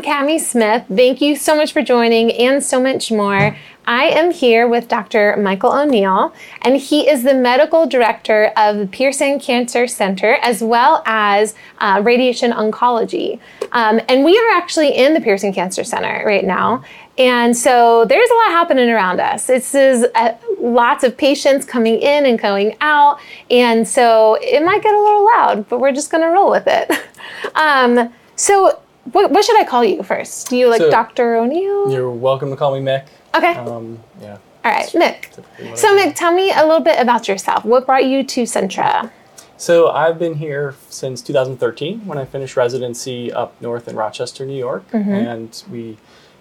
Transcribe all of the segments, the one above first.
I'm Cami Smith. Thank you so much for joining and so much more. I am here with Dr. Michael O'Neill, and he is the medical director of the Pearson Cancer Center as well as uh, radiation oncology. Um, and we are actually in the Pearson Cancer Center right now. And so there's a lot happening around us. This is uh, lots of patients coming in and going out. And so it might get a little loud, but we're just going to roll with it. um, so, what, what, should I call you first? Do you like so, Dr. O'Neill? You're welcome to call me Mick. Okay. Um, yeah. All right, Mick. So, Mick, tell me a little bit about yourself. What brought you to Centra? So, I've been here since 2013 when I finished residency up north in Rochester, New York. Mm-hmm. And we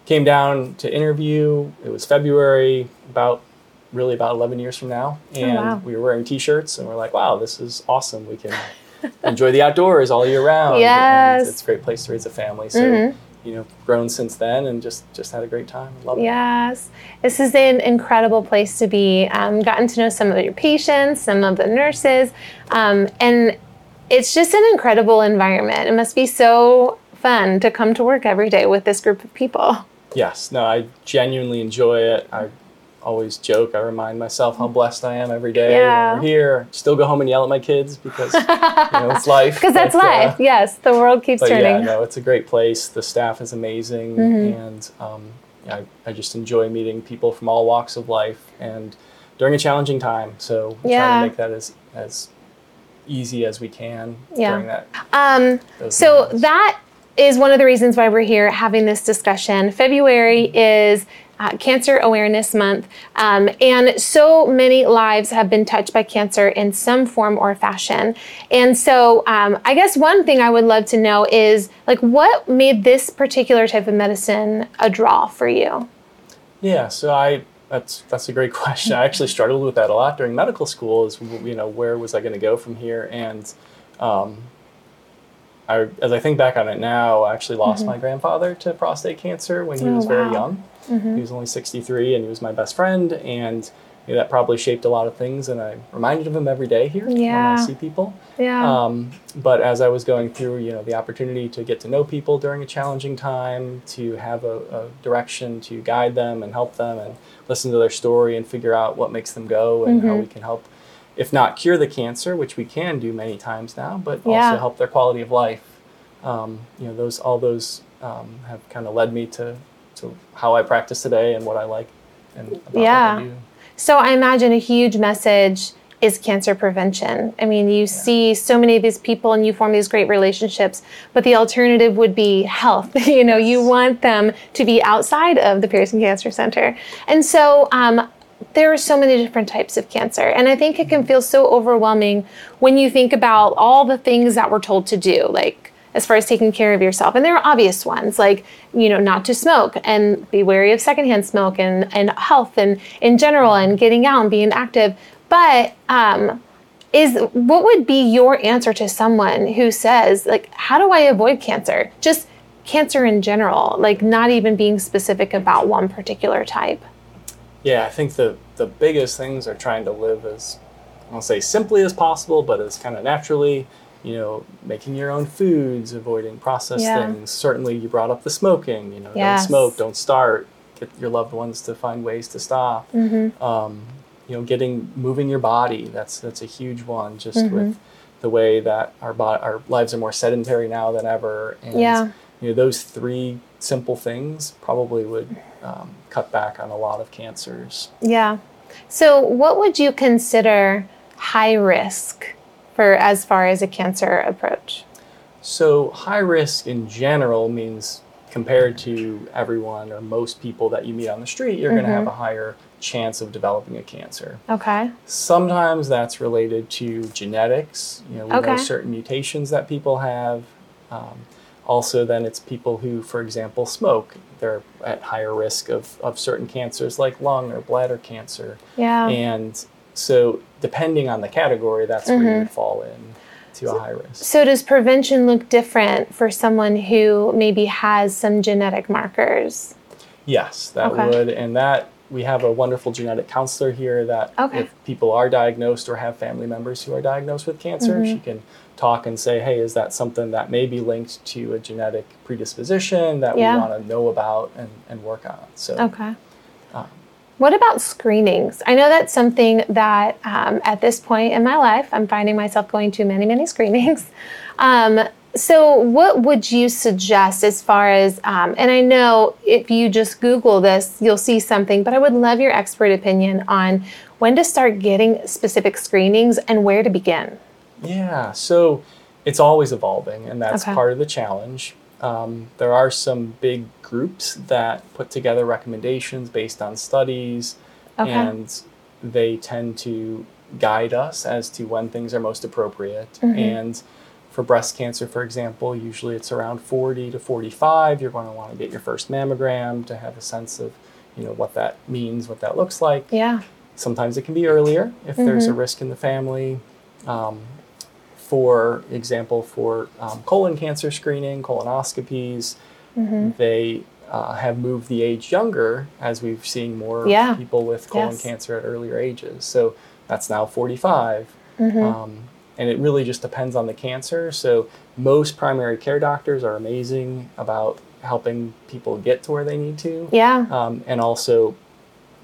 came down to interview. It was February, about really about 11 years from now. And oh, wow. we were wearing t shirts and we're like, wow, this is awesome. We can enjoy the outdoors all year round. Yes. And it's a great place to raise a family. So, mm-hmm. you know grown since then and just just had a great time. Love it. Yes. This is an incredible place to be. Um, gotten to know some of your patients some of the nurses um, and it's just an incredible environment. It must be so fun to come to work every day with this group of people. Yes. No i genuinely enjoy it. I always joke. I remind myself how blessed I am every day yeah. when we're here. Still go home and yell at my kids because you know it's life. Because that's but, life. Uh, yes, the world keeps turning. Yeah, no, it's a great place. The staff is amazing, mm-hmm. and um, I, I just enjoy meeting people from all walks of life and during a challenging time. So we yeah. trying to make that as as easy as we can yeah. during that. Um, so moments. that is one of the reasons why we're here having this discussion. February is uh, Cancer Awareness Month, um, and so many lives have been touched by cancer in some form or fashion. And so, um, I guess one thing I would love to know is like, what made this particular type of medicine a draw for you? Yeah, so I that's that's a great question. I actually struggled with that a lot during medical school. Is you know where was I going to go from here? And um, I, as I think back on it now, I actually lost mm-hmm. my grandfather to prostate cancer when he oh, was very young. Mm-hmm. He was only 63 and he was my best friend. And you know, that probably shaped a lot of things. And I'm reminded of him every day here yeah. when I see people. Yeah. Um, but as I was going through, you know, the opportunity to get to know people during a challenging time, to have a, a direction to guide them and help them and listen to their story and figure out what makes them go and mm-hmm. how we can help if not cure the cancer, which we can do many times now, but yeah. also help their quality of life. Um, you know, those all those um, have kind of led me to to how I practice today and what I like and yeah. I so I imagine a huge message is cancer prevention. I mean, you yeah. see so many of these people and you form these great relationships, but the alternative would be health. you know, you want them to be outside of the Pearson Cancer Center. And so um, there are so many different types of cancer. And I think it can feel so overwhelming when you think about all the things that we're told to do, like as far as taking care of yourself. And there are obvious ones, like, you know, not to smoke and be wary of secondhand smoke and, and health and in general and getting out and being active. But um, is what would be your answer to someone who says, like, how do I avoid cancer? Just cancer in general, like not even being specific about one particular type. Yeah, I think the the biggest things are trying to live as I'll say simply as possible, but as kind of naturally. You know, making your own foods, avoiding processed yeah. things. Certainly, you brought up the smoking. You know, yes. don't smoke, don't start. Get your loved ones to find ways to stop. Mm-hmm. Um, you know, getting moving your body. That's that's a huge one. Just mm-hmm. with the way that our bo- our lives are more sedentary now than ever. And, yeah. You know, those three simple things probably would um, cut back on a lot of cancers. Yeah. So, what would you consider high risk for as far as a cancer approach? So, high risk in general means compared to everyone or most people that you meet on the street, you're mm-hmm. going to have a higher chance of developing a cancer. Okay. Sometimes that's related to genetics. You know, we okay. know certain mutations that people have. Um, also, then it's people who, for example, smoke. They're at higher risk of, of certain cancers like lung or bladder cancer. Yeah. And so, depending on the category, that's mm-hmm. where you would fall in to a high risk. So, does prevention look different for someone who maybe has some genetic markers? Yes, that okay. would. And that we have a wonderful genetic counselor here that Okay. if people are diagnosed or have family members who are diagnosed with cancer, Mm-hmm. she can talk and say, hey, is that something that may be linked to a genetic predisposition that Yeah. we want to know about and, and work on? So Okay. Um, What about screenings? I know that's something that um, at this point in my life, I'm finding myself going to many, many screenings. Um, so, what would you suggest as far as, um, and I know if you just Google this, you'll see something, but I would love your expert opinion on when to start getting specific screenings and where to begin. Yeah, so it's always evolving, and that's Okay. part of the challenge. Um, there are some big groups that put together recommendations based on studies, Okay. and they tend to guide us as to when things are most appropriate. Mm-hmm. And for breast cancer, for example, usually it's around 40 to 45. You're going to want to get your first mammogram to have a sense of, you know, what that means, what that looks like. Yeah. Sometimes it can be earlier if there's Mm-hmm. a risk in the family. Um, for example, for um, colon cancer screening, colonoscopies, Mm-hmm. they uh, have moved the age younger as we've seen more Yeah. people with colon Yes. cancer at earlier ages. So that's now 45. Mm-hmm. Um, and it really just depends on the cancer. So most primary care doctors are amazing about helping people get to where they need to Yeah. um, and also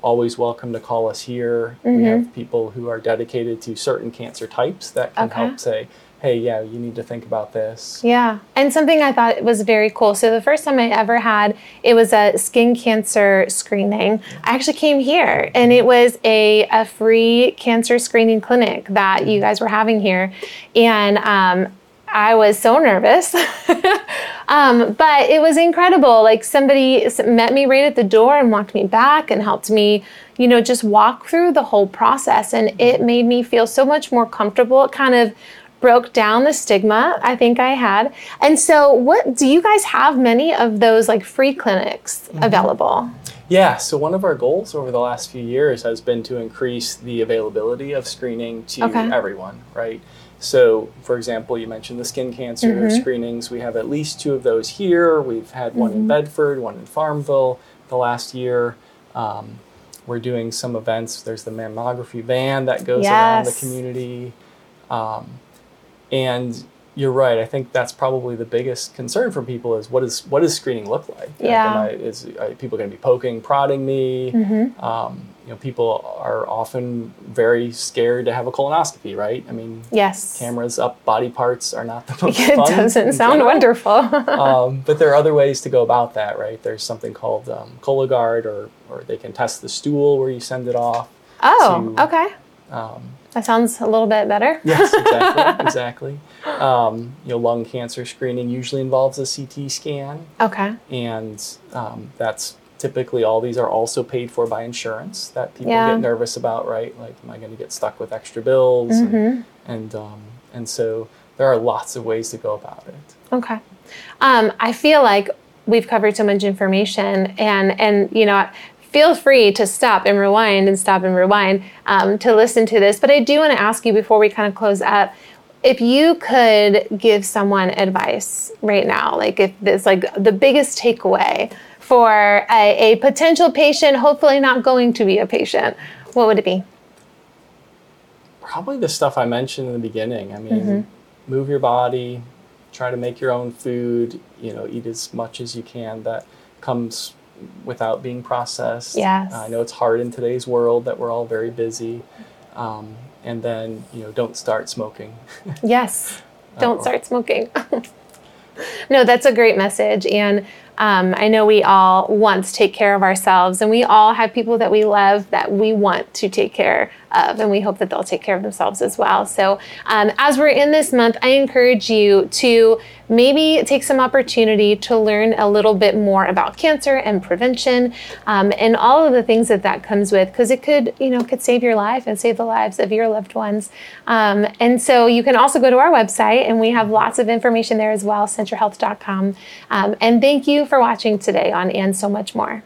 always welcome to call us here. We Mhm. have people who are dedicated to certain cancer types that can Okay. help say, hey, yeah, you need to think about this. Yeah, and something I thought was very cool. So the first time I ever had it was a skin cancer screening. I actually came here, and it was a, a free cancer screening clinic that you guys were having here, and um, I was so nervous. um, but it was incredible. Like somebody met me right at the door and walked me back and helped me, you know, just walk through the whole process. And it made me feel so much more comfortable. It kind of broke down the stigma I think I had. And so, what do you guys have many of those like free clinics available? Yeah, so one of our goals over the last few years has been to increase the availability of screening to Okay. everyone, right? So, for example, you mentioned the skin cancer Mm-hmm. screenings. We have at least two of those here. We've had one Mm-hmm. in Bedford, one in Farmville the last year. Um, we're doing some events. There's the mammography van that goes around the community. Um, and you're right. I think that's probably the biggest concern for people is what is what does screening look like? Like, Yeah. am I, is are people going to be poking, prodding me? Mm-hmm. Um, you know, people are often very scared to have a colonoscopy, right? I mean, Yes. cameras up body parts are not the most It doesn't sound general. wonderful. um, but there are other ways to go about that, right? There's something called um, Cologuard, or or they can test the stool where you send it off. oh, to- okay. Um, That sounds a little bit better. Yes, exactly, exactly. Um, you know, lung cancer screening usually involves a CT scan, Okay. and um, that's typically all these are also paid for by insurance. That people Yeah. get nervous about, right? Like, am I going to get stuck with extra bills? And Mhm. and, um, and so there are lots of ways to go about it. Okay. Um, I feel like we've covered so much information, and and you know, feel free to stop and rewind and stop and rewind um, to listen to this. But I do want to ask you before we kind of close up. If you could give someone advice right now, like if this like the biggest takeaway for a, a potential patient, hopefully not going to be a patient, what would it be? Probably the stuff I mentioned in the beginning. I mean, Mm-hmm. move your body, try to make your own food. You know, eat as much as you can that comes without being processed. Yes. I know it's hard in today's world that we're all very busy. Um, and then, you know, don't start smoking. Yes. Don't Uh-oh. start smoking. no, that's a great message. And um, I know we all want to take care of ourselves, and we all have people that we love that we want to take care of, and we hope that they'll take care of themselves as well. So, um, as we're in this month, I encourage you to maybe take some opportunity to learn a little bit more about cancer and prevention um, and all of the things that that comes with because it could you know could save your life and save the lives of your loved ones um, and so you can also go to our website and we have lots of information there as well um, and thank you for watching today on and so much more